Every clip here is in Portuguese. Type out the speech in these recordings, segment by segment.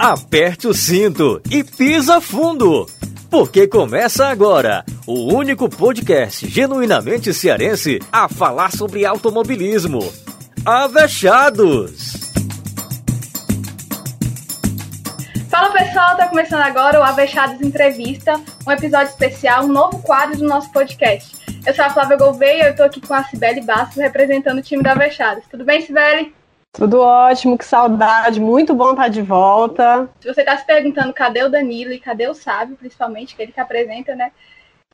aperte o cinto e pisa fundo. Porque começa agora o único podcast genuinamente cearense a falar sobre automobilismo. Avechados! Fala pessoal, tá começando agora o Avechados Entrevista, um episódio especial, um novo quadro do nosso podcast. Eu sou a Flávia Gouveia eu tô aqui com a Cibele Bastos representando o time da Avechados. Tudo bem, Cibele? Tudo ótimo, que saudade, muito bom estar de volta. Se você está se perguntando cadê o Danilo e cadê o Sábio, principalmente, que ele que apresenta, né?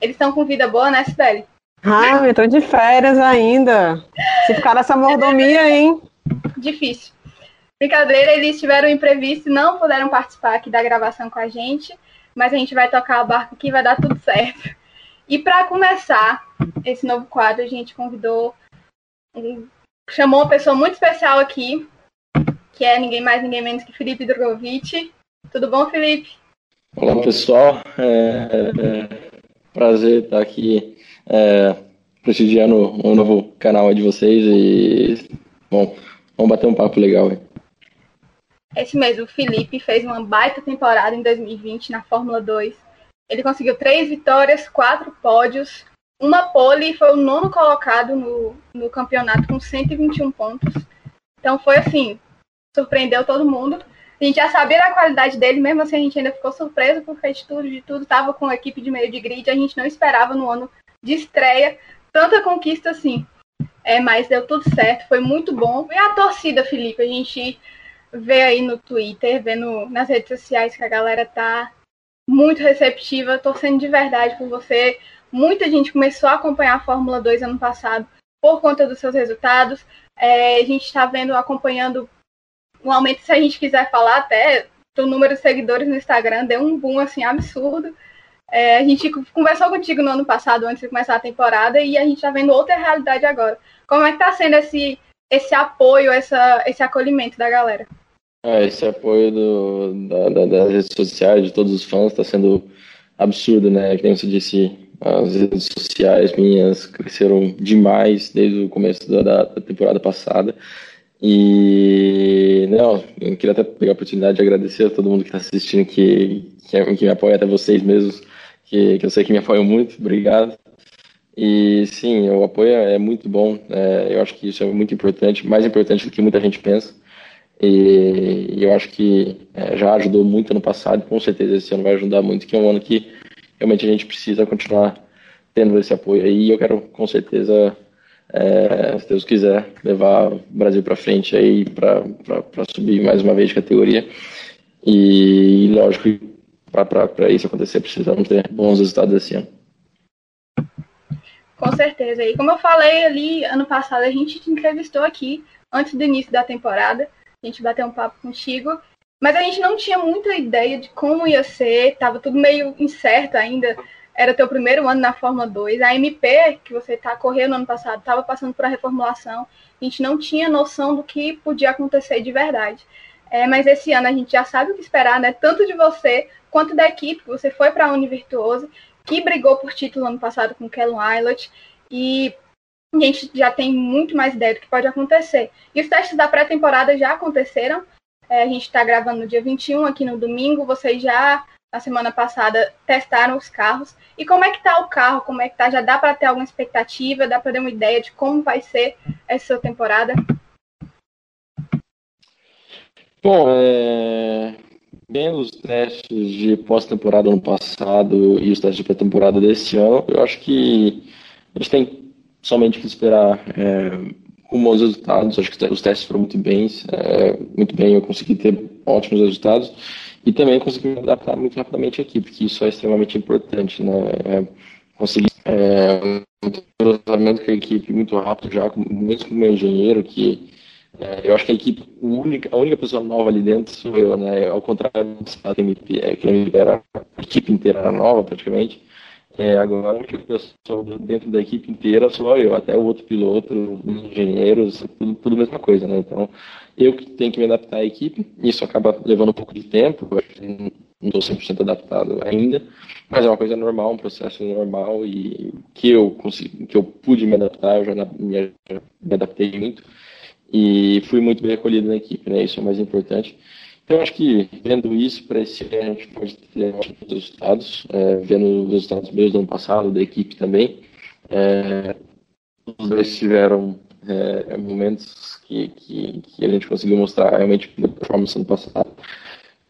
Eles estão com vida boa, né, Sibeli? Ah, eu tô de férias ainda. Se ficar nessa mordomia, hein? Difícil. Brincadeira, eles tiveram um imprevisto e não puderam participar aqui da gravação com a gente, mas a gente vai tocar o barco aqui, vai dar tudo certo. E para começar esse novo quadro, a gente convidou um chamou uma pessoa muito especial aqui, que é ninguém mais, ninguém menos que Felipe Drogovic. Tudo bom, Felipe? Olá, pessoal. É, é, prazer estar aqui é, prestigiando o novo canal de vocês e, bom, vamos bater um papo legal. Hein? Esse mesmo, o Felipe fez uma baita temporada em 2020 na Fórmula 2. Ele conseguiu três vitórias, quatro pódios, uma pole foi o nono colocado no, no campeonato com 121 pontos. Então foi assim, surpreendeu todo mundo. A gente já sabia da qualidade dele, mesmo assim a gente ainda ficou surpreso porque de tudo, de tudo, estava com a equipe de meio de grid, a gente não esperava no ano de estreia tanta conquista assim. É, mas deu tudo certo, foi muito bom. E a torcida, Felipe, a gente vê aí no Twitter, vê no, nas redes sociais que a galera tá muito receptiva, torcendo de verdade por você, Muita gente começou a acompanhar a Fórmula 2 ano passado por conta dos seus resultados. É, a gente está vendo, acompanhando um aumento, se a gente quiser falar até, do número de seguidores no Instagram, deu um boom assim absurdo. É, a gente conversou contigo no ano passado, antes de começar a temporada, e a gente está vendo outra realidade agora. Como é que está sendo esse, esse apoio, essa, esse acolhimento da galera? É, esse apoio do, da, da, das redes sociais, de todos os fãs, está sendo absurdo, né? Como você disse, as redes sociais minhas cresceram demais desde o começo da, da temporada passada. E não, eu queria até pegar a oportunidade de agradecer a todo mundo que está assistindo, que, que, que, me apoia, até vocês mesmos, que, que eu sei que me apoiam muito. Obrigado. E sim, o apoio é muito bom. É, eu acho que isso é muito importante, mais importante do que muita gente pensa. E, e eu acho que é, já ajudou muito no passado, com certeza esse ano vai ajudar muito, que é um ano que realmente a gente precisa continuar tendo esse apoio aí. E eu quero, com certeza, é, se Deus quiser, levar o Brasil para frente aí para subir mais uma vez de categoria. E, lógico, para isso acontecer, precisamos ter bons resultados esse ano. Com certeza. E como eu falei ali ano passado, a gente te entrevistou aqui antes do início da temporada. A gente bateu um papo contigo mas a gente não tinha muita ideia de como ia ser, tava tudo meio incerto ainda. Era teu primeiro ano na Fórmula 2. A MP, que você tá correndo ano passado, estava passando por a reformulação. A gente não tinha noção do que podia acontecer de verdade. É, mas esse ano a gente já sabe o que esperar, né? Tanto de você quanto da equipe, você foi para a Univirtuoso, que brigou por título ano passado com o Kellen Eilert. E a gente já tem muito mais ideia do que pode acontecer. E os testes da pré-temporada já aconteceram. É, a gente está gravando no dia 21, aqui no domingo. Vocês já, na semana passada, testaram os carros. E como é que está o carro? Como é que tá? Já dá para ter alguma expectativa? Dá para ter uma ideia de como vai ser essa temporada? Bom, é... vendo os testes de pós-temporada ano passado e os testes de pré-temporada desse ano, eu acho que a gente tem somente que esperar é, com bons resultados. Acho que os testes foram muito bem, é, muito bem. Eu consegui ter ótimos resultados e também consegui me adaptar muito rapidamente à equipe, isso é extremamente importante, né? É, consegui é, um tratamento com a equipe muito rápido já, mesmo com o meu engenheiro, que é, eu acho que a equipe, a única, a única pessoa nova ali dentro sou eu, né? Ao contrário do MP, é, que era a equipe inteira era nova praticamente. É, agora, a única pessoa dentro da equipe inteira sou eu, até o outro piloto, os engenheiros, tudo, tudo a mesma coisa, né? Então, eu que tenho que me adaptar à equipe, isso acaba levando um pouco de tempo, não estou 100% adaptado ainda, mas é uma coisa normal, um processo normal e que eu consegui, que eu pude me adaptar, eu já me, me adaptei muito e fui muito bem acolhido na equipe, né? Isso é o mais importante. Eu acho que vendo isso para esse ano a gente pode ter ótimos resultados, é, vendo os resultados mesmo do ano passado, da equipe também. É, os dois tiveram é, momentos que, que, que, a gente conseguiu mostrar realmente a performance no passado.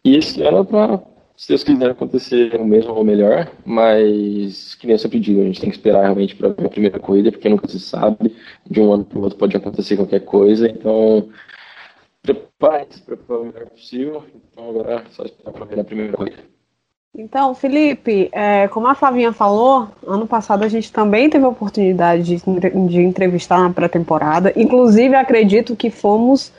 E esse ano, para, se Deus quiser, acontecer o mesmo ou melhor, mas que nem eu sempre digo, a gente tem que esperar realmente para a primeira corrida, porque nunca se sabe, de um ano para o outro pode acontecer qualquer coisa, então prepare-se para o melhor possível. Então agora é só esperar para ver na primeira corrida. Então, Felipe, é, como a Flavinha falou, ano passado a gente também teve a oportunidade de, de entrevistar na pré-temporada. Inclusive, acredito que fomos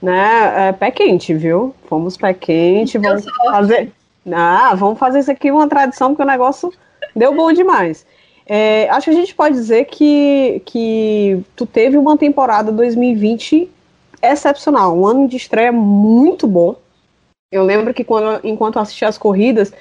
né, é, pé quente, viu? Fomos pé quente. Vamos fazer. Ah, vamos fazer isso aqui uma tradição, porque o negócio deu bom demais. É, acho que a gente pode dizer que, que tu teve uma temporada 2020 excepcional, um ano de estreia muito bom. Eu lembro que quando, enquanto eu assistia as corridas,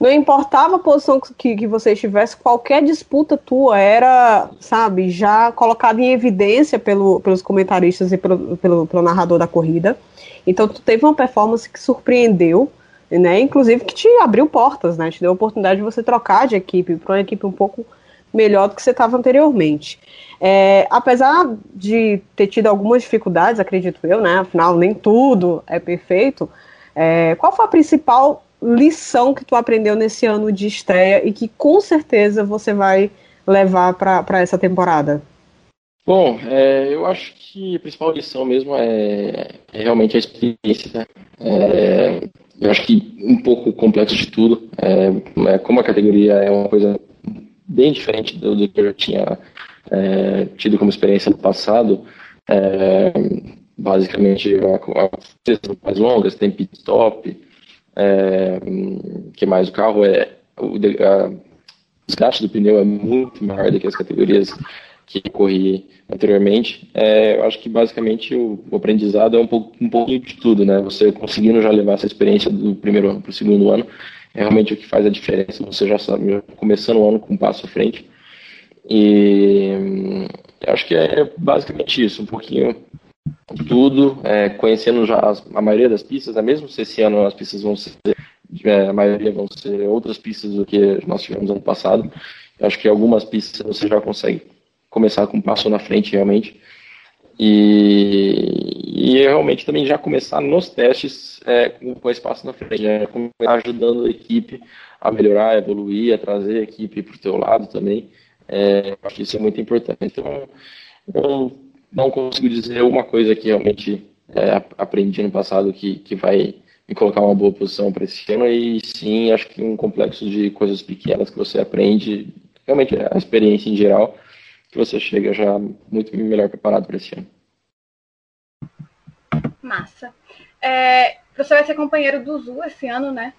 não importava a posição que, que você estivesse, qualquer disputa tua era, sabe, já colocada em evidência pelo, pelos comentaristas e pelo, pelo, pelo narrador da corrida. Então tu teve uma performance que surpreendeu, né? Inclusive que te abriu portas, né? Te deu a oportunidade de você trocar de equipe para uma equipe um pouco melhor do que você estava anteriormente. É, apesar de ter tido algumas dificuldades, acredito eu, né? Afinal, nem tudo é perfeito. É, qual foi a principal lição que tu aprendeu nesse ano de estreia e que com certeza você vai levar para essa temporada? Bom, é, eu acho que a principal lição mesmo é, é realmente a experiência. Né? É, eu acho que um pouco complexo de tudo. É, é, como a categoria é uma coisa bem diferente do, do que eu já tinha é, tido como experiência no passado, é, basicamente a mais longas, tem pit stop, é, que mais o carro é o, a, desgaste do pneu é muito maior do que as categorias que corri anteriormente. É, eu acho que basicamente o, o, aprendizado é um, pouco, um pouquinho de tudo, né? Você conseguindo já levar essa experiência do primeiro ano para o segundo ano é realmente o que faz a diferença. Você já sabe, começando o ano com um passo à frente. E eu acho que é basicamente isso, um pouquinho tudo, é, conhecendo já as, a maioria das pistas, né? mesmo se esse ano as pistas vão ser, é, a maioria vão ser outras pistas do que nós tivemos ano passado. Acho que algumas pistas você já consegue começar com um passo na frente realmente. E, e realmente também já começar nos testes é, com, esse passo na frente, né? ajudando a equipe a melhorar, a evoluir, a trazer a equipe para o teu lado também. É, acho que isso é muito importante. Então, eu não consigo dizer uma coisa que realmente é, aprendi no passado que, que vai me colocar uma boa posição para esse ano, e sim, acho que um complexo de coisas pequenas que você aprende, realmente a experiência em geral, que você chega já muito melhor preparado para esse ano. Massa. É, você vai ser companheiro do Zu esse ano, né?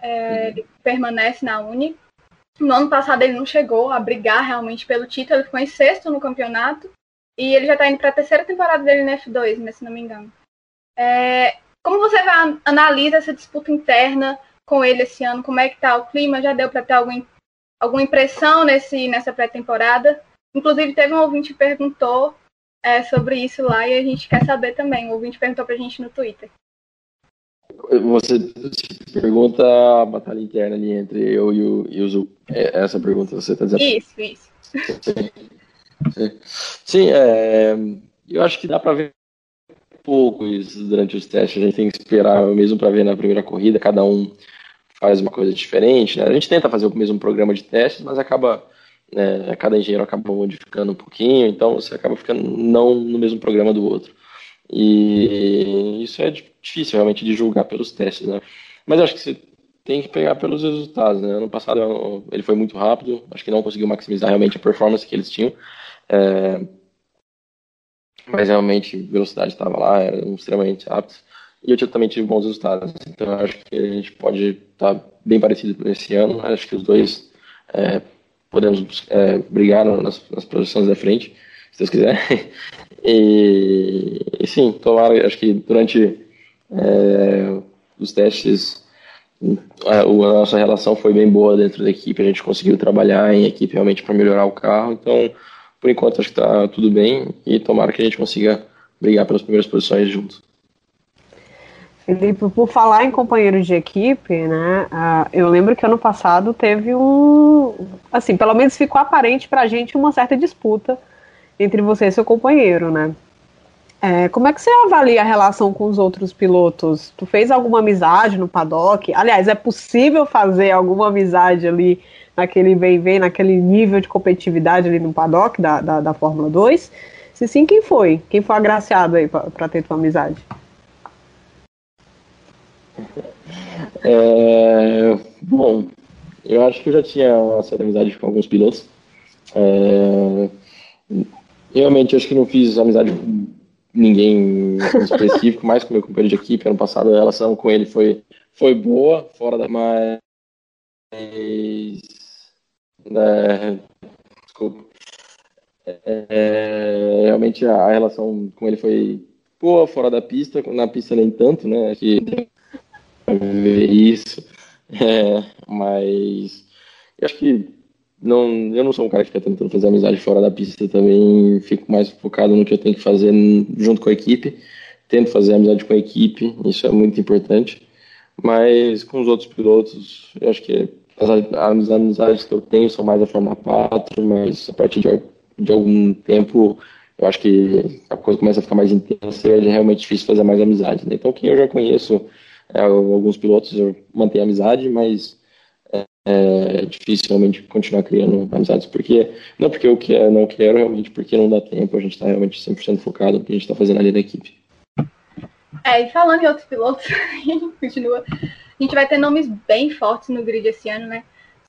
É, uhum. Ele permanece na Uni. No ano passado ele não chegou a brigar realmente pelo título, ele ficou em sexto no campeonato. E ele já está indo para a terceira temporada dele no F2, mas se não me engano. É, como você vai, analisa essa disputa interna com ele esse ano? Como é que tá o clima? Já deu para ter algum, alguma impressão nesse, nessa pré-temporada? Inclusive, teve um ouvinte que perguntou é, sobre isso lá e a gente quer saber também. O ouvinte perguntou para a gente no Twitter. Você pergunta a batalha interna ali entre eu e o, e o Zu. É essa pergunta você está dizendo? Isso, isso. Sim, é, eu acho que dá para ver pouco isso durante os testes. A gente tem que esperar mesmo para ver na primeira corrida. Cada um faz uma coisa diferente. Né? A gente tenta fazer o mesmo programa de testes, mas acaba né, cada engenheiro acaba modificando um pouquinho, então você acaba ficando não no mesmo programa do outro. E isso é difícil realmente de julgar pelos testes, né? Mas acho que você tem que pegar pelos resultados, né? Ano passado ele foi muito rápido, acho que não conseguiu maximizar realmente a performance que eles tinham. É, mas realmente velocidade estava lá, eram extremamente rápidos. E eu também tive bons resultados. Então acho que a gente pode estar tá bem parecido esse ano. Acho que os dois é, podemos é, brigar nas, nas posições da frente, se Deus quiser. E, e sim, tomara, acho que durante é, os testes a, a, nossa relação foi bem boa dentro da equipe, a gente conseguiu trabalhar em equipe realmente para melhorar o carro, então por enquanto acho que está tudo bem e tomara que a gente consiga brigar pelas primeiras posições juntos. Felipe, por falar em companheiros de equipe, né? Uh, eu lembro que ano passado teve um. Assim, pelo menos ficou aparente pra gente uma certa disputa entre você e seu companheiro, né? É, como é que você avalia a relação com os outros pilotos? Tu fez alguma amizade no paddock? Aliás, é possível fazer alguma amizade ali naquele vem-vem, naquele nível de competitividade ali no paddock da, da, da Fórmula 2? Se sim, quem foi? Quem foi agraciado aí para ter tua amizade? É, bom, eu acho que eu já tinha uma certa amizade com alguns pilotos. É, realmente, acho que não fiz amizade com ninguém específico, mais com meu companheiro de equipe. Ano passado, a relação com ele foi, foi boa, fora da. Mas. É, desculpa. É, realmente a, a, relação com ele foi boa, fora da pista. Na pista, nem tanto, né? Que ver isso. É, mas eu acho que não, eu não sou um cara que fica tentando fazer amizade fora da pista também. Fico mais focado no que eu tenho que fazer junto com a equipe. Tento fazer amizade com a equipe, isso é muito importante. Mas com os outros pilotos, eu acho que as, as amizades que eu tenho são mais a Fórmula 4, mas a partir de, de algum tempo eu acho que a coisa começa a ficar mais intensa e é realmente difícil fazer mais amizade. Né? Então, quem eu já conheço é, alguns pilotos eu mantenho amizade, mas é, é difícil realmente continuar criando amizades, porque não porque eu quero, não quero, realmente porque não dá tempo, a gente está realmente 100% focado no que a gente está fazendo ali na equipe. É, e falando em outros pilotos, a gente continua. A gente vai ter nomes bem fortes no grid esse ano, né?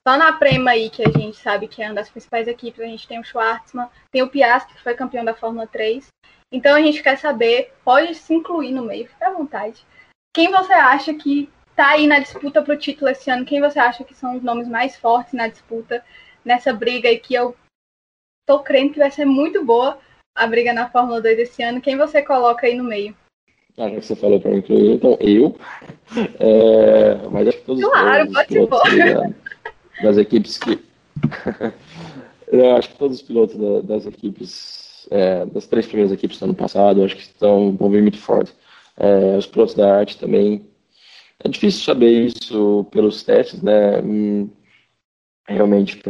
Só na Prema aí, que a gente sabe que é uma das principais equipes, a gente tem o Schwartzman, tem o Piastri, que foi campeão da Fórmula 3. Então a gente quer saber, pode se incluir no meio, fica à vontade. Quem você acha que está aí na disputa para o título esse ano? Quem você acha que são os nomes mais fortes na disputa, nessa briga aí que eu tô crendo que vai ser muito boa a briga na Fórmula 2 esse ano? Quem você coloca aí no meio? Ah, que você falou para mim incluir, então eu. É, mas acho que todos claro, os pilotos da, das equipes que. eu acho que todos os pilotos da, das equipes, é, das três primeiras equipes do ano passado, acho que estão, vão vir muito forte é, os pilotos da arte também. É difícil saber isso pelos testes, né? Realmente,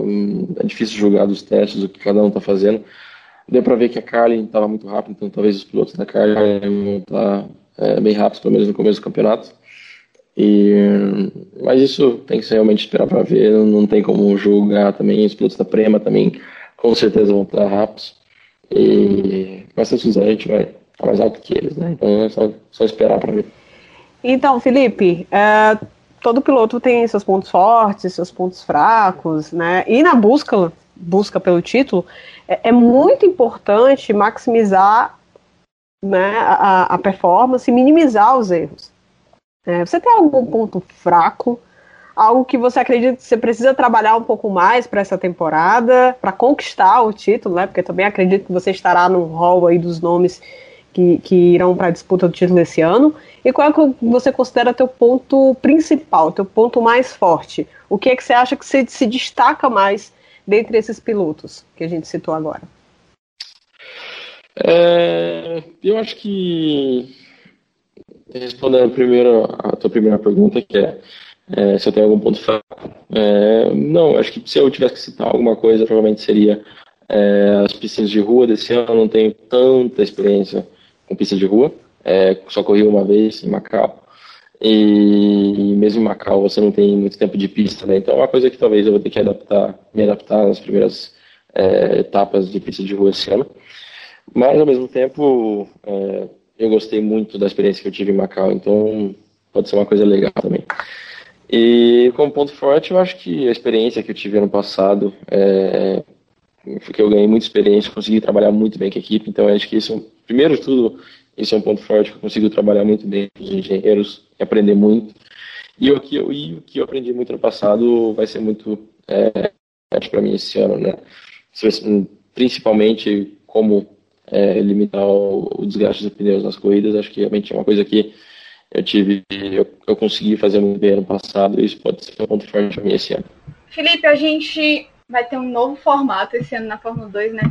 hum, é difícil julgar dos testes o que cada um está fazendo. Deu para ver que a Carlin estava muito rápida, então talvez os pilotos da Carlin tá, é, bem rápidos, pelo menos no começo do campeonato. E, mas isso tem que realmente esperar para ver, não, não, tem como julgar também. Os pilotos da Prema também com certeza vão estar rápidos. E, mas se a gente vai mais alto que eles, né? Então é só, só esperar para ver. Então, Felipe, é, todo piloto tem seus pontos fortes, seus pontos fracos, né? E na busca, busca pelo título, é, é muito importante maximizar né, a, a performance e minimizar os erros. É, você tem algum ponto fraco? Algo que você acredita que você precisa trabalhar um pouco mais para essa temporada, para conquistar o título, né? Porque também acredito que você estará no hall aí dos nomes que, que irão para a disputa do título esse ano? E qual é que você considera teu ponto principal, teu ponto mais forte? O que é que você acha que se, se destaca mais dentre esses pilotos que a gente citou agora? É, eu acho que respondendo primeiro a tua primeira pergunta, que é, é se eu tenho algum ponto fraco. É, não, acho que se eu tivesse que citar alguma coisa, provavelmente seria é, as piscinas de rua desse ano. Eu não tenho tanta experiência com pista de rua. É, só corri uma vez em Macau. E mesmo em Macau você não tem muito tempo de pista, né? Então é uma coisa que talvez eu vou ter que adaptar, me adaptar nas primeiras é, etapas de pista de rua esse ano. Mas ao mesmo tempo é, eu gostei muito da experiência que eu tive em Macau, então pode ser uma coisa legal também. E como ponto forte, eu acho que a experiência que eu tive ano passado, é, que eu ganhei muita experiência, consegui trabalhar muito bem com a equipe, então acho que isso primeiro de tudo, esse é um ponto forte que eu consigo trabalhar muito bem com os engenheiros e aprender muito. E o que eu, e o que eu aprendi muito no passado vai ser muito é, para mim esse ano, né? Principalmente como é, limitar o, o, desgaste dos pneus nas corridas. Acho que realmente é uma coisa que eu tive, eu, eu consegui fazer muito bem ano passado e isso pode ser um ponto forte para mim esse ano. Felipe, a gente vai ter um novo formato esse ano na Fórmula 2, né?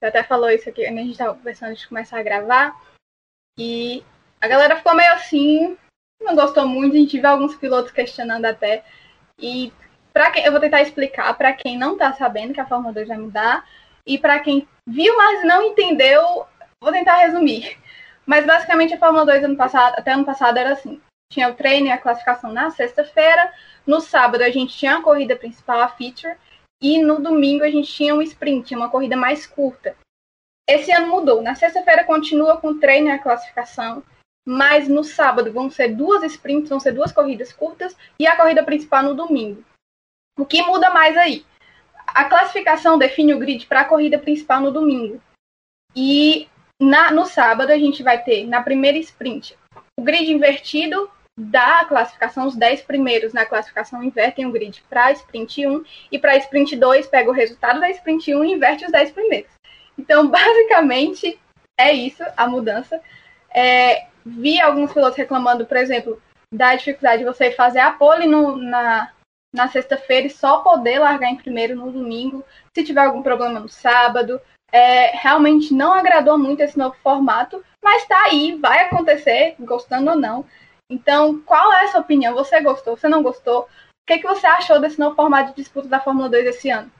Você até falou isso aqui, a gente estava conversando antes de começar a gravar. E a galera ficou meio assim, não gostou muito, a gente viu alguns pilotos questionando até. E para quem eu vou tentar explicar para quem não está sabendo que a Fórmula 2 vai mudar e para quem viu, mas não entendeu, vou tentar resumir. Mas basicamente a Fórmula 2 ano passado, até ano passado era assim. Tinha o treino e a classificação na sexta-feira. No sábado a gente tinha a corrida principal, a feature, e no domingo a gente tinha um sprint, uma corrida mais curta. Esse ano mudou. Na sexta-feira continua com o treino e a classificação, mas no sábado vão ser duas sprints, vão ser duas corridas curtas e a corrida principal no domingo. O que muda mais aí? A classificação define o grid para a corrida principal no domingo. E na, no sábado a gente vai ter, na primeira sprint, o grid invertido da classificação, os 10 primeiros na classificação invertem o grid para sprint 1 e para sprint 2 pega o resultado da sprint 1 e inverte os 10 primeiros. Então, basicamente, é isso a mudança. É, vi alguns pilotos reclamando, por exemplo, da dificuldade de você fazer a pole no, na, na sexta-feira e só poder largar em primeiro no domingo, se tiver algum problema no sábado. É, realmente não agradou muito esse novo formato, mas tá aí, vai acontecer, gostando ou não. Então, qual é a sua opinião? Você gostou? Você não gostou? O que, que você achou desse novo formato de disputa da Fórmula 2 esse ano?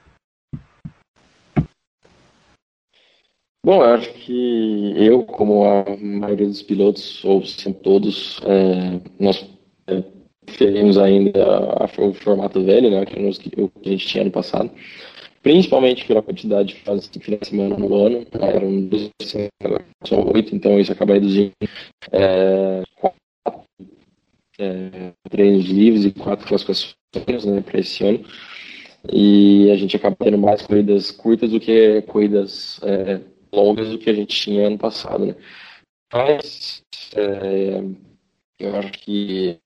Bom, eu acho que eu, como a maioria dos pilotos, ou sempre todos, é, nós é, preferimos ainda a, a, o formato velho, né, que, nos, que, a gente tinha no passado, principalmente pela quantidade de fases de final de semana no ano, né, eram 12, são oito, então isso acaba reduzindo é, é, treinos livres e quatro classificações né, para esse ano. E a gente acaba tendo mais corridas curtas do que corridas é, longas do que a gente tinha ano passado, né? Mas é, eu acho que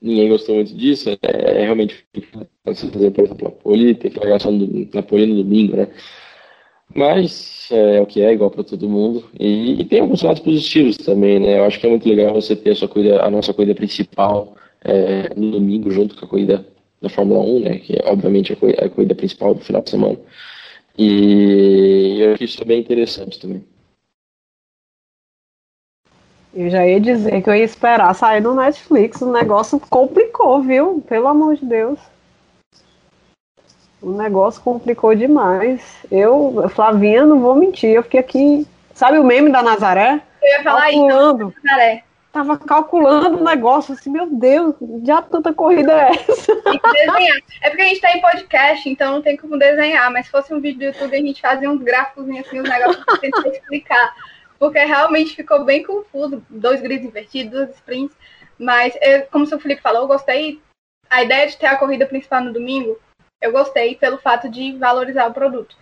ninguém gostou muito disso. É, é realmente você fazer, por exemplo, a poli, ter que largar só no, na poli no domingo, né? Mas é, é o que é, igual para todo mundo. E, e, tem alguns lados positivos também, né? Eu acho que é muito legal você ter a, sua corrida, a nossa corrida principal é, no domingo, junto com a corrida da Fórmula 1, né? Que é, obviamente, a corrida, a corrida principal do final de semana. E eu acho isso é bem interessante também. Eu já ia dizer que eu ia esperar sair no Netflix. O negócio complicou, viu? Pelo amor de Deus. O negócio complicou demais. Eu, Flavinha, não vou mentir. Eu fiquei aqui. Sabe o meme da Nazaré? Eu ia falar calculando. Isso, Nazaré tava calculando o negócio, assim, meu Deus, já tanta corrida é essa? Tem que desenhar. É porque a gente tá em podcast, então não tem como desenhar, mas se fosse um vídeo do YouTube, a gente fazia uns gráficos assim, os negócios pra tentar explicar. Porque realmente ficou bem confuso, dois grids invertidos, duas sprints, mas eu, como o Felipe falou, eu gostei, a ideia de ter a corrida principal no domingo, eu gostei pelo fato de valorizar o produto.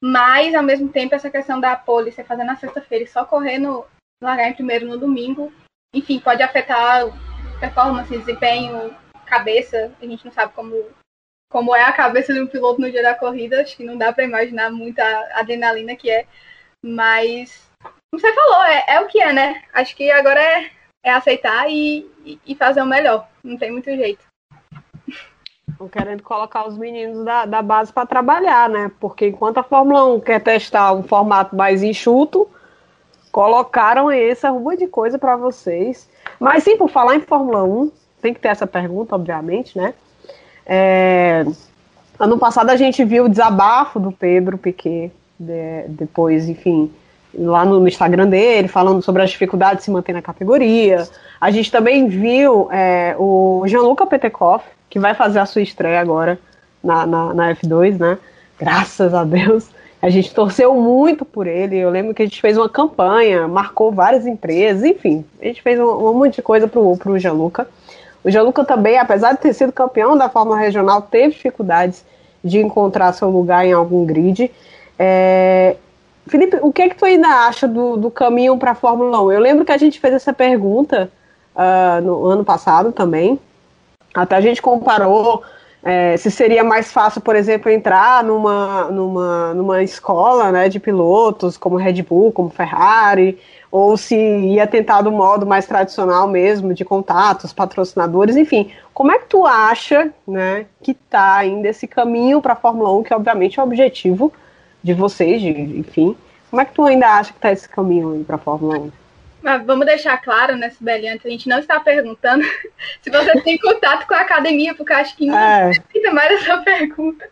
Mas, ao mesmo tempo, essa questão da você fazer na sexta-feira e só correr no, largar em primeiro no domingo, enfim, pode afetar performance, desempenho, cabeça. A gente não sabe como, como é a cabeça de um piloto no dia da corrida. Acho que não dá para imaginar muita adrenalina que é. Mas, como você falou, é, é o que é, né? Acho que agora é, é aceitar e, e fazer o melhor. Não tem muito jeito. Estão querendo colocar os meninos da, da base para trabalhar, né? Porque enquanto a Fórmula 1 quer testar um formato mais enxuto, colocaram essa rua de coisa para vocês. Mas sim, por falar em Fórmula 1, tem que ter essa pergunta, obviamente, né? É, ano passado a gente viu o desabafo do Pedro Piquet, de, depois, enfim, lá no, no, Instagram dele, falando sobre as dificuldades de se manter na categoria. A gente também viu é, o Gianluca Petekoff, que vai fazer a sua estreia agora na, na, na F2, né? Graças a Deus. A gente torceu muito por ele. Eu lembro que a gente fez uma campanha, marcou várias empresas, enfim, a gente fez um, um monte de coisa pro, pro Gianluca. O Gianluca também, apesar de ter sido campeão da Fórmula Regional, teve dificuldades de encontrar seu lugar em algum grid. É... Felipe, o que é que tu ainda acha do, do caminho para a Fórmula 1? Eu lembro que a gente fez essa pergunta uh, no ano passado também. Até a gente comparou é, se seria mais fácil, por exemplo, entrar numa, numa, numa escola né, de pilotos, como Red Bull, como Ferrari, ou se ia tentar do modo mais tradicional mesmo, de contatos, patrocinadores, enfim. Como é que tu acha né, que está ainda esse caminho para a Fórmula 1, que obviamente é o objetivo de vocês, de, enfim. Como é que tu ainda acha que está esse caminho para a Fórmula 1? Mas vamos deixar claro, né, Sibeli, antes a gente não está perguntando se você tem contato com a academia, porque acho que não é. precisa mais essa pergunta.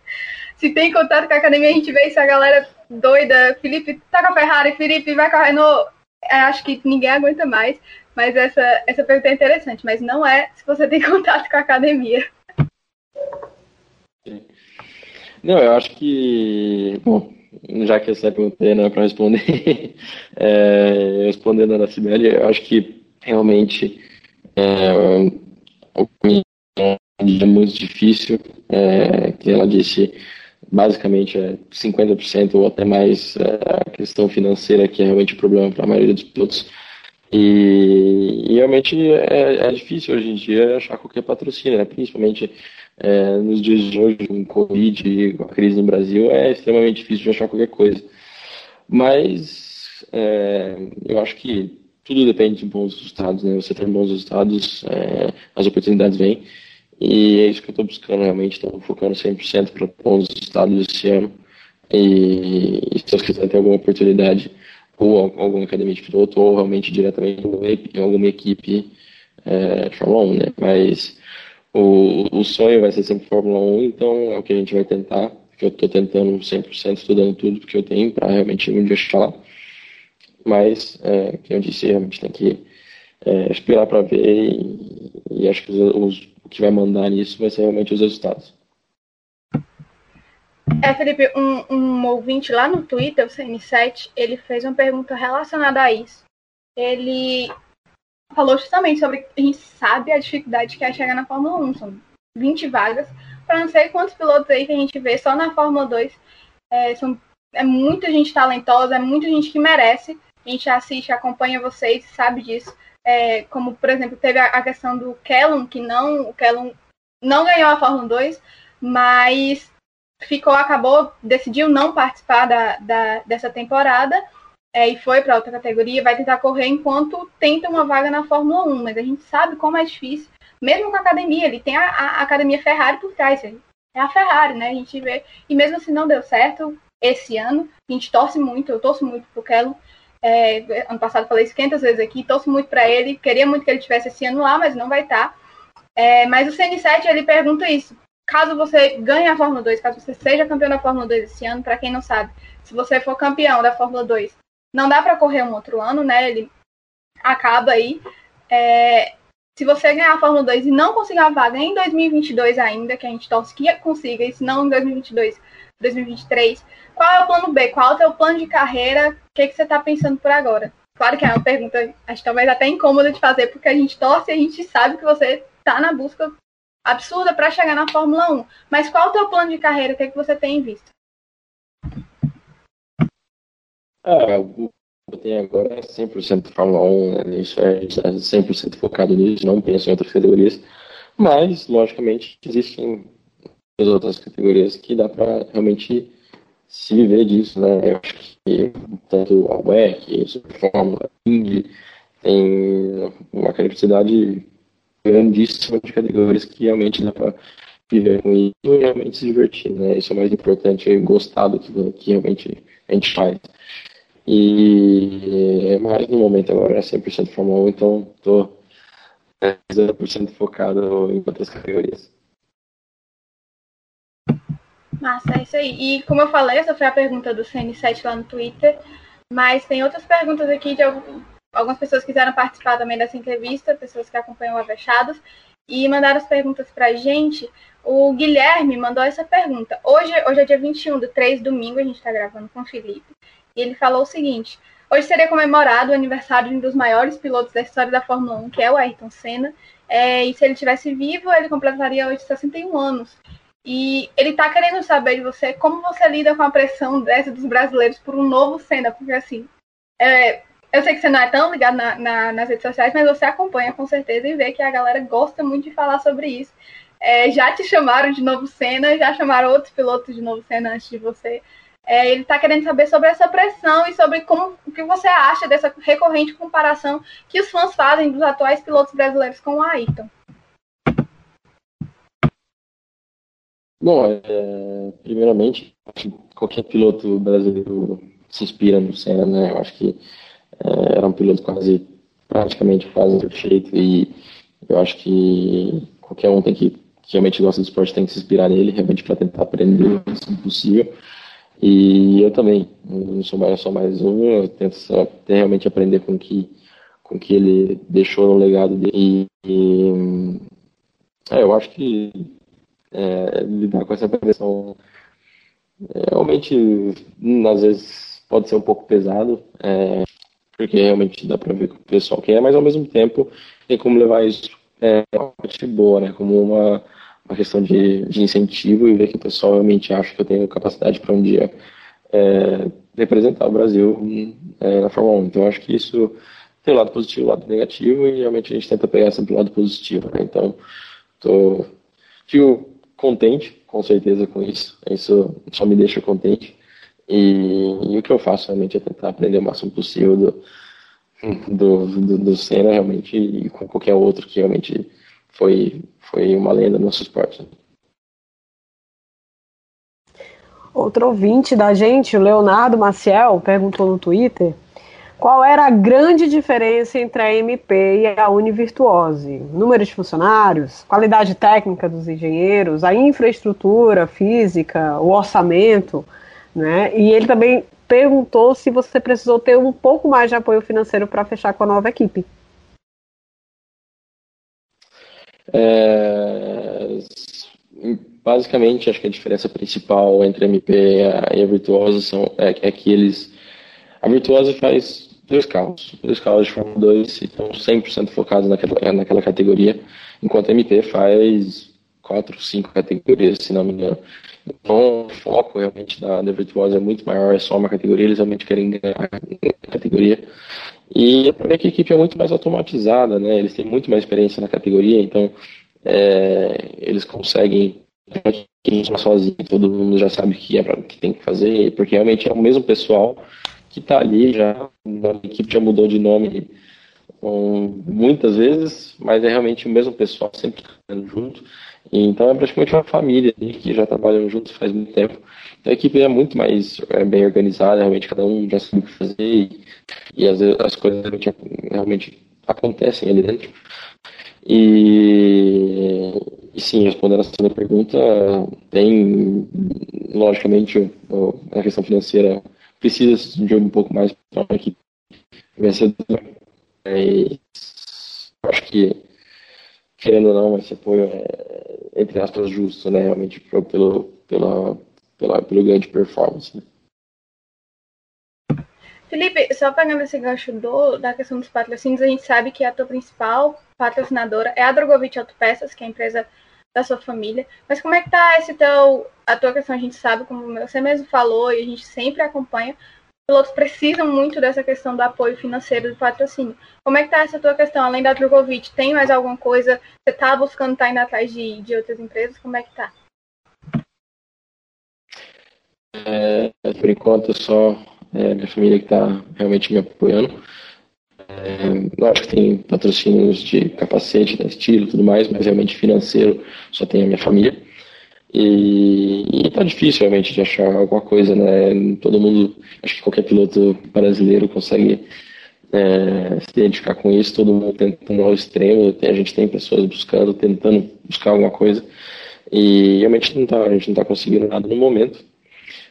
Se tem contato com a academia, a gente vê se a galera doida, Felipe tá com a Ferrari, Felipe vai com a Renault. É, acho que ninguém aguenta mais, mas essa, essa pergunta é interessante, mas não é se você tem contato com a academia. Não, eu acho que. Bom, já que essa pergunta é para responder, é, respondendo a Cibele, eu acho que realmente é, o caminho é muito difícil, é, que ela disse, basicamente é 50% ou até mais é, a questão financeira, que é realmente o problema para a maioria dos pilotos. E, e realmente é, é, difícil hoje em dia achar qualquer patrocínio, né? principalmente é, nos dias de hoje, com Covid e com a crise no Brasil, é extremamente difícil de achar qualquer coisa. Mas é, eu acho que tudo depende de bons resultados, né? Você tem bons resultados, é, as oportunidades vêm. E é isso que eu estou buscando realmente, estou focando 100% para bons resultados esse ano. E, e se Deus quiser ter alguma oportunidade, ou alguma academia de piloto, ou realmente diretamente em alguma equipe é, Fórmula 1, né? Mas o, o sonho vai ser sempre Fórmula 1, então é o que a gente vai tentar. Eu estou tentando 100%, estudando tudo que eu tenho para realmente um dia chegar lá. Mas, é, como eu disse, realmente tem que é, esperar para ver e, e, acho que os, os, o que vai mandar nisso vai ser realmente os resultados. É, Felipe, um, um ouvinte lá no Twitter, o CN7, ele fez uma pergunta relacionada a isso. Ele falou justamente sobre a gente sabe a dificuldade que é chegar na Fórmula 1. São 20 vagas para não sei quantos pilotos aí que a gente vê só na Fórmula 2. É, são, é muita gente talentosa, é muita gente que merece. A gente assiste, acompanha vocês, sabe disso. É, como, por exemplo, teve a, a questão do Kellum, que não, o Kellum não ganhou a Fórmula 2, mas ficou, acabou, decidiu não participar da, da dessa temporada é, e foi para outra categoria, vai tentar correr enquanto tenta uma vaga na Fórmula 1. Mas a gente sabe como é difícil, mesmo com a academia, ele tem a, a academia Ferrari por trás. É a Ferrari, né? A gente vê. E mesmo assim não deu certo esse ano. A gente torce muito, eu torço muito pro Kelo. É, ano passado falei isso 500 vezes aqui, torço muito para ele, queria muito que ele tivesse esse ano lá, mas não vai estar. Tá. É, mas o CN7 ele pergunta isso: caso você ganhe a Fórmula 2, caso você seja campeão da Fórmula 2 esse ano, para quem não sabe, se você for campeão da Fórmula 2, não dá para correr um outro ano, né? Ele acaba aí. É, se você ganhar a Fórmula 2 e não conseguir a vaga em 2022 ainda, que a gente torce que consiga, e se não em 2022, 2023, qual é o plano B? Qual é o teu plano de carreira? O que, que você está pensando por agora? Claro que é uma pergunta, acho talvez até incômoda de fazer, porque a gente torce e a gente sabe que você está na busca absurda para chegar na Fórmula 1. Mas qual é o teu plano de carreira? O que, que você tem em Ah, o que tenho agora é 100% Fórmula 1, né? É, é 100% focado nisso, não penso em outras categorias. Mas, logicamente, existem as outras categorias que dá para realmente se viver disso, né? Eu acho que tanto a WEC, Super Fórmula, Indy, tem uma capacidade grandíssima de categorias que realmente dá para viver com isso e realmente se divertir, né? Isso é o mais importante, é gostar do que, que realmente a gente faz. E mais no momento agora é 100% Fórmula 1, então estou 0% focado em outras categorias. Massa, é isso aí. E como eu falei, essa foi a pergunta do CN7 lá no Twitter, mas tem outras perguntas aqui de algumas pessoas que quiseram participar também dessa entrevista, pessoas que acompanham o Avechados, e mandaram as perguntas para a gente. O Guilherme mandou essa pergunta. Hoje, hoje é dia 21 do 3, domingo, a gente está gravando com o Felipe. E ele falou o seguinte: hoje seria comemorado o aniversário de um dos maiores pilotos da história da Fórmula 1, que é o Ayrton Senna. É, e se ele estivesse vivo, ele completaria hoje 61 anos. E ele está querendo saber de você como você lida com a pressão dessa dos brasileiros por um novo Senna, porque assim, é, eu sei que você não é tão ligado na, na, nas redes sociais, mas você acompanha com certeza e vê que a galera gosta muito de falar sobre isso. É, já te chamaram de novo Senna, já chamaram outros pilotos de novo Senna antes de você. É, ele está querendo saber sobre essa pressão e sobre como, o que você acha dessa recorrente comparação que os fãs fazem dos atuais pilotos brasileiros com o Ayrton. Bom, é, primeiramente, qualquer piloto brasileiro se inspira no Senna, né? Eu acho que é, era um piloto quase praticamente quase perfeito e eu acho que qualquer um tem que, que realmente gosta do esporte tem que se inspirar nele realmente para tentar aprender o máximo possível. E eu também, não sou mais, sou mais um, eu tento só, realmente aprender com que com que ele deixou no legado dele. E, e é, eu acho que é, lidar com essa pressão é, realmente às vezes pode ser um pouco pesado, é, porque realmente dá para ver que o pessoal quer, mas ao mesmo tempo tem como levar isso é, uma parte boa, né? Como uma, uma questão de, de incentivo e ver que o pessoal realmente acha que eu tenho capacidade para um dia é, representar o Brasil é, na Fórmula 1. Então acho que isso tem o lado positivo e o lado negativo e realmente a gente tenta pegar sempre o lado positivo, né? Então tô, fico contente, com certeza, com isso. Isso só me deixa contente. E, e, o que eu faço realmente é tentar aprender o máximo possível do, do, do, do Senna realmente e com qualquer outro que realmente foi, foi uma lenda no nosso esporte. Outro ouvinte da gente, o Leonardo Maciel, perguntou no Twitter qual era a grande diferença entre a MP e a Univirtuose? Número de funcionários, qualidade técnica dos engenheiros, a infraestrutura física, o orçamento, né? E ele também perguntou se você precisou ter um pouco mais de apoio financeiro para fechar com a nova equipe. É, basicamente, acho que a diferença principal entre a MP e a Virtuosa são, é, é que eles. A Virtuosa faz dois carros, dois carros de Fórmula 2 e estão 100% focados naquela, naquela categoria, enquanto a MP faz quatro, cinco categorias, se não me engano. Então, o foco realmente da, da Virtuosa é muito maior, é só uma categoria, eles realmente querem ganhar a categoria. E é que a equipe é muito mais automatizada, né? Eles têm muito mais experiência na categoria, então é, eles conseguem sozinho, todo mundo já sabe o que, é pra, que tem que fazer, porque realmente é o mesmo pessoal que está ali já, a equipe já mudou de nome um, muitas vezes, mas é realmente o mesmo pessoal sempre trabalhando junto. Então é praticamente uma família ali que já trabalham juntos faz muito tempo. Então a equipe é muito mais é, bem organizada, realmente cada um já sabe o que fazer e, e as, as coisas realmente, realmente acontecem ali dentro. E, e sim, respondendo a segunda pergunta, tem, logicamente, a questão financeira precisa de um pouco mais para uma equipe vencedora. Mas acho que querendo ou não, esse apoio é, entre aspas, justo, né? Realmente pelo, pela, pela, pelo ganho de performance. Né? Felipe, só pegando esse gancho do, da questão dos patrocínios, a gente sabe que a tua principal patrocinadora é a Drogovic Autopeças, que é a empresa da sua família. Mas como é que tá esse teu, a tua questão? A gente sabe, como você mesmo falou, e a gente sempre acompanha, pilotos precisam muito dessa questão do apoio financeiro do patrocínio. Como é que tá essa tua questão? Além da Drogovic, tem mais alguma coisa? Você está buscando tá indo atrás de, de outras empresas? Como é que tá? É, por enquanto, só é, minha família que está realmente me apoiando. É, que tem patrocínios de capacete, da estilo e tudo mais, mas realmente financeiro só tem a minha família. E, e tá difícil realmente de achar alguma coisa, né? Todo mundo, acho que qualquer piloto brasileiro consegue é, se identificar com isso, todo mundo tentando ao extremo, a gente tem pessoas buscando, tentando buscar alguma coisa. E realmente não tá, a gente não está conseguindo nada no momento.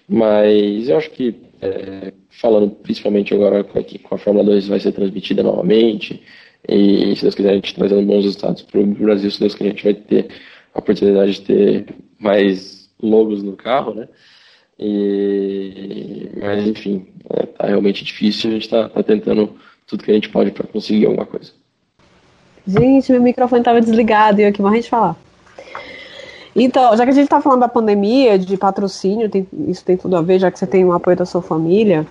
Mas eu acho que, é, falando principalmente agora a, com a Fórmula 2 vai ser transmitida novamente, e se Deus quiser a gente trazendo bons resultados para o Brasil, se Deus quiser a gente vai ter a oportunidade de ter mais logos no carro, né? E, mas enfim, é, tá realmente difícil. A gente está tá tentando tudo que a gente pode para conseguir alguma coisa. Gente, meu microfone estava desligado e eu aqui morrendo de falar. Então, já que a gente está falando da pandemia, de patrocínio, tem, isso tem tudo a ver, já que você tem o apoio da sua família.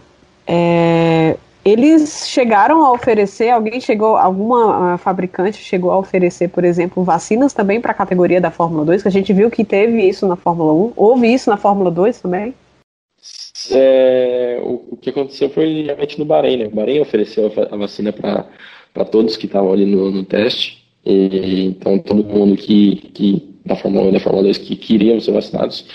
É, eles chegaram a oferecer, alguém chegou, alguma fabricante chegou a oferecer, por exemplo, vacinas também para a categoria da Fórmula 2, que a gente viu que teve isso na Fórmula 1, houve isso na Fórmula 2 também? É, o, o, que aconteceu foi realmente no Bahrein, né? O Bahrein ofereceu a, vacina para todos que estavam ali no, no teste, e, então todo mundo que, que da Fórmula 1 e da Fórmula 2 que queriam ser vacinados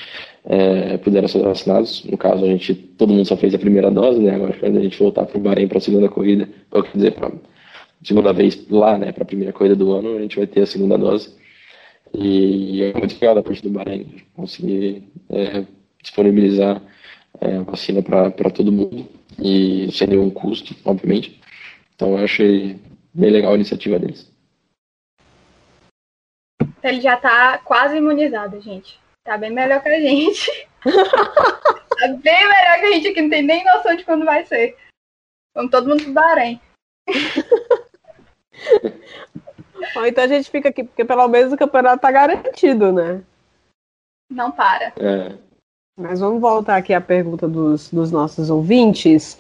é, puderam ser vacinados. No caso, a gente, todo mundo só fez a primeira dose, né? Agora, quando a gente voltar para o Bahrein para a segunda corrida, ou quer dizer, para segunda vez lá, né, para a primeira corrida do ano, a gente vai ter a segunda dose. E é muito legal da parte do Bahrein conseguir é, disponibilizar é, a vacina para todo mundo e sem nenhum custo, obviamente. Então eu achei bem legal a iniciativa deles. Ele já tá quase imunizado, gente. Tá bem melhor que a gente. tá bem melhor que a gente que não tem nem noção de quando vai ser. Vamos todo mundo pro Bahrein. Bom, então a gente fica aqui, porque pelo menos o campeonato tá garantido, né? Não para. É. Mas vamos voltar aqui à pergunta dos, dos nossos ouvintes.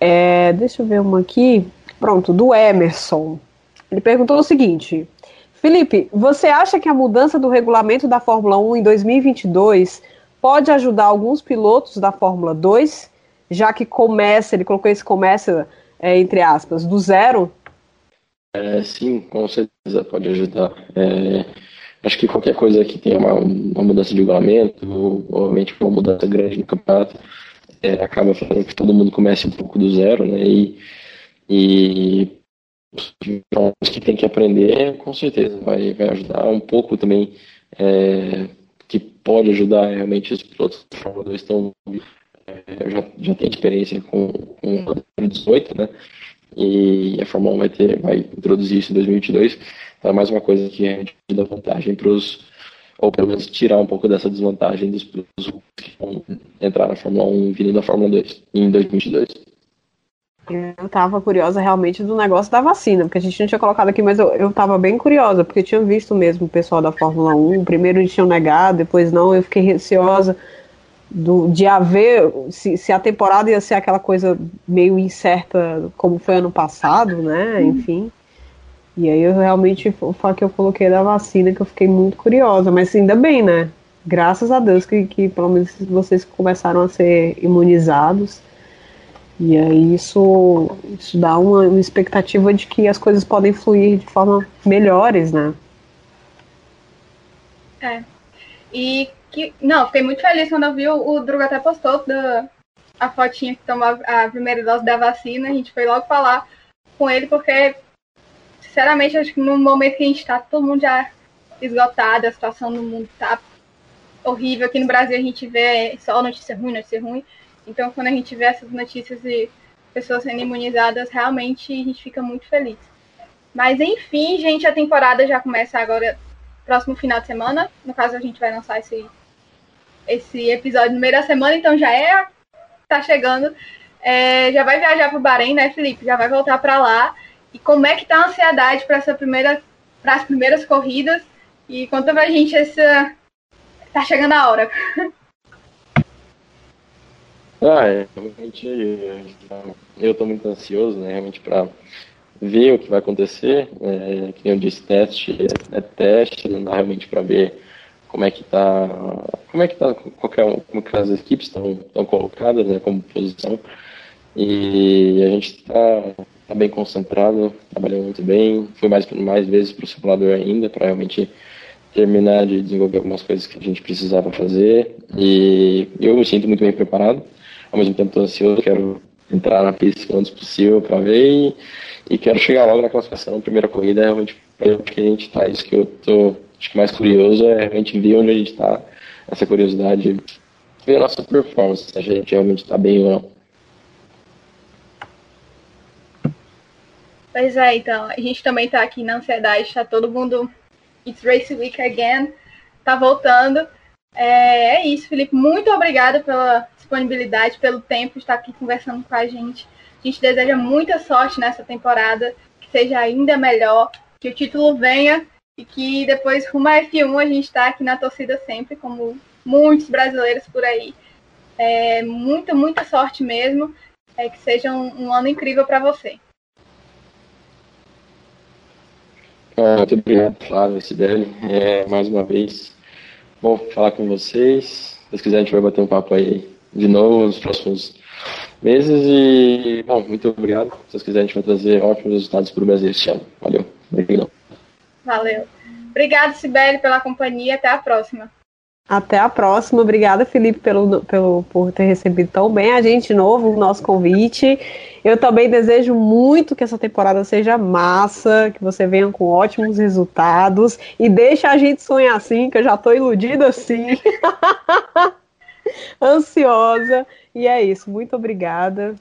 É, deixa eu ver uma aqui. Pronto, do Emerson. Ele perguntou o seguinte: Felipe, você acha que a mudança do regulamento da Fórmula 1 em 2022 pode ajudar alguns pilotos da Fórmula 2, já que começa, ele colocou esse começa, é, entre aspas, do zero? É, sim, com certeza pode ajudar. É, acho que qualquer coisa que tenha uma, uma mudança de regulamento, obviamente uma mudança grande no campeonato, é, acaba fazendo que todo mundo comece um pouco do zero, né? E, e que tem que aprender, com certeza vai, vai ajudar um pouco também. É, que pode ajudar realmente os pilotos 2 estão é, já, já tem experiência com, com o 18, né? E a Fórmula 1 vai, ter, vai introduzir isso em 2022. Então é mais uma coisa que a gente dá vantagem para os, ou pelo menos tirar um pouco dessa desvantagem dos pilotos que vão entrar na Fórmula 1 vindo da Fórmula 2 em 2022. Eu tava curiosa realmente do negócio da vacina, porque a gente não tinha colocado aqui, mas eu, eu tava bem curiosa, porque eu tinha visto mesmo o pessoal da Fórmula 1. Primeiro eles tinham negado, depois não, eu fiquei receosa do, de haver se, se, a temporada ia ser aquela coisa meio incerta como foi ano passado, né? Enfim. E aí eu realmente foi que eu coloquei da vacina que eu fiquei muito curiosa, mas ainda bem, né? Graças a Deus que, que pelo menos vocês começaram a ser imunizados. E aí isso, isso dá uma, uma expectativa de que as coisas podem fluir de forma melhores, né? É. E que. Não, fiquei muito feliz quando eu vi o, o Druga até postou da, a fotinha que tomou a, a primeira dose da vacina. A gente foi logo falar com ele, porque, sinceramente, acho que no momento que a gente está, todo mundo já esgotado, a situação no mundo tá horrível. Aqui no Brasil a gente vê só notícia ruim, notícia ruim. Então, quando a gente vê essas notícias de pessoas sendo imunizadas, realmente a gente fica muito feliz. Mas, enfim, gente, a temporada já começa agora, próximo final de semana. No caso, a gente vai lançar esse, esse episódio no meio da semana, então já é. Tá chegando. É, já vai viajar para o Bahrein, né, Felipe? Já vai voltar para lá. E como é que tá a ansiedade para essa primeira, para as primeiras corridas? E conta pra gente essa. Tá chegando a hora. Ah, é, realmente eu estou muito ansioso, né, realmente para ver o que vai acontecer, é, que eu disse, teste é teste, não dá realmente para ver como é que tá, como é que tá, qualquer, como que as equipes estão colocadas, né, como posição, e a gente está tá bem concentrado, trabalhando muito bem, fui mais, mais vezes para o simulador ainda, para realmente terminar de desenvolver algumas coisas que a gente precisava fazer, e eu me sinto muito bem preparado, ao mesmo tempo estou ansioso, quero entrar na pista o antes possível para ver e, e, quero chegar logo na classificação. Primeira corrida é realmente onde que a gente está. Isso que eu tô acho que mais curioso é realmente ver onde a gente está, essa curiosidade, ver a nossa performance, se a gente realmente está bem ou não. Pois é, então, a gente também está aqui na ansiedade, está todo mundo. It's Race Week again, tá voltando. É, é isso, Felipe. Muito obrigada pela disponibilidade, pelo tempo estar aqui conversando com a gente. A gente deseja muita sorte nessa temporada, que seja ainda melhor, que o título venha e que depois rumo a F1 a gente está aqui na torcida sempre, como muitos brasileiros por aí. É, muita, muita sorte mesmo. É, que seja um, um ano incrível para você. Ah, muito obrigado, Flávio, Sibeli. É, mais uma vez, bom falar com vocês. Se vocês quiserem, a gente vai bater um papo aí de novo nos próximos meses. E, bom, muito obrigado. Se vocês quiserem, a gente vai trazer ótimos resultados para o Brasil este ano. Valeu. Obrigado. Valeu. Obrigado, Sibeli, pela companhia. Até a próxima. Até a próxima. Obrigada, Felipe, pelo, pelo, por ter recebido tão bem a gente novo, o nosso convite. Eu também desejo muito que essa temporada seja massa, que você venha com ótimos resultados e deixe a gente sonhar assim, que eu já estou iludida assim. Ansiosa. E é isso. Muito obrigada.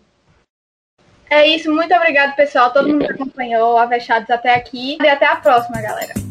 É isso. Muito obrigado, pessoal. Todo mundo que acompanhou, Avechados até aqui. E até a próxima, galera.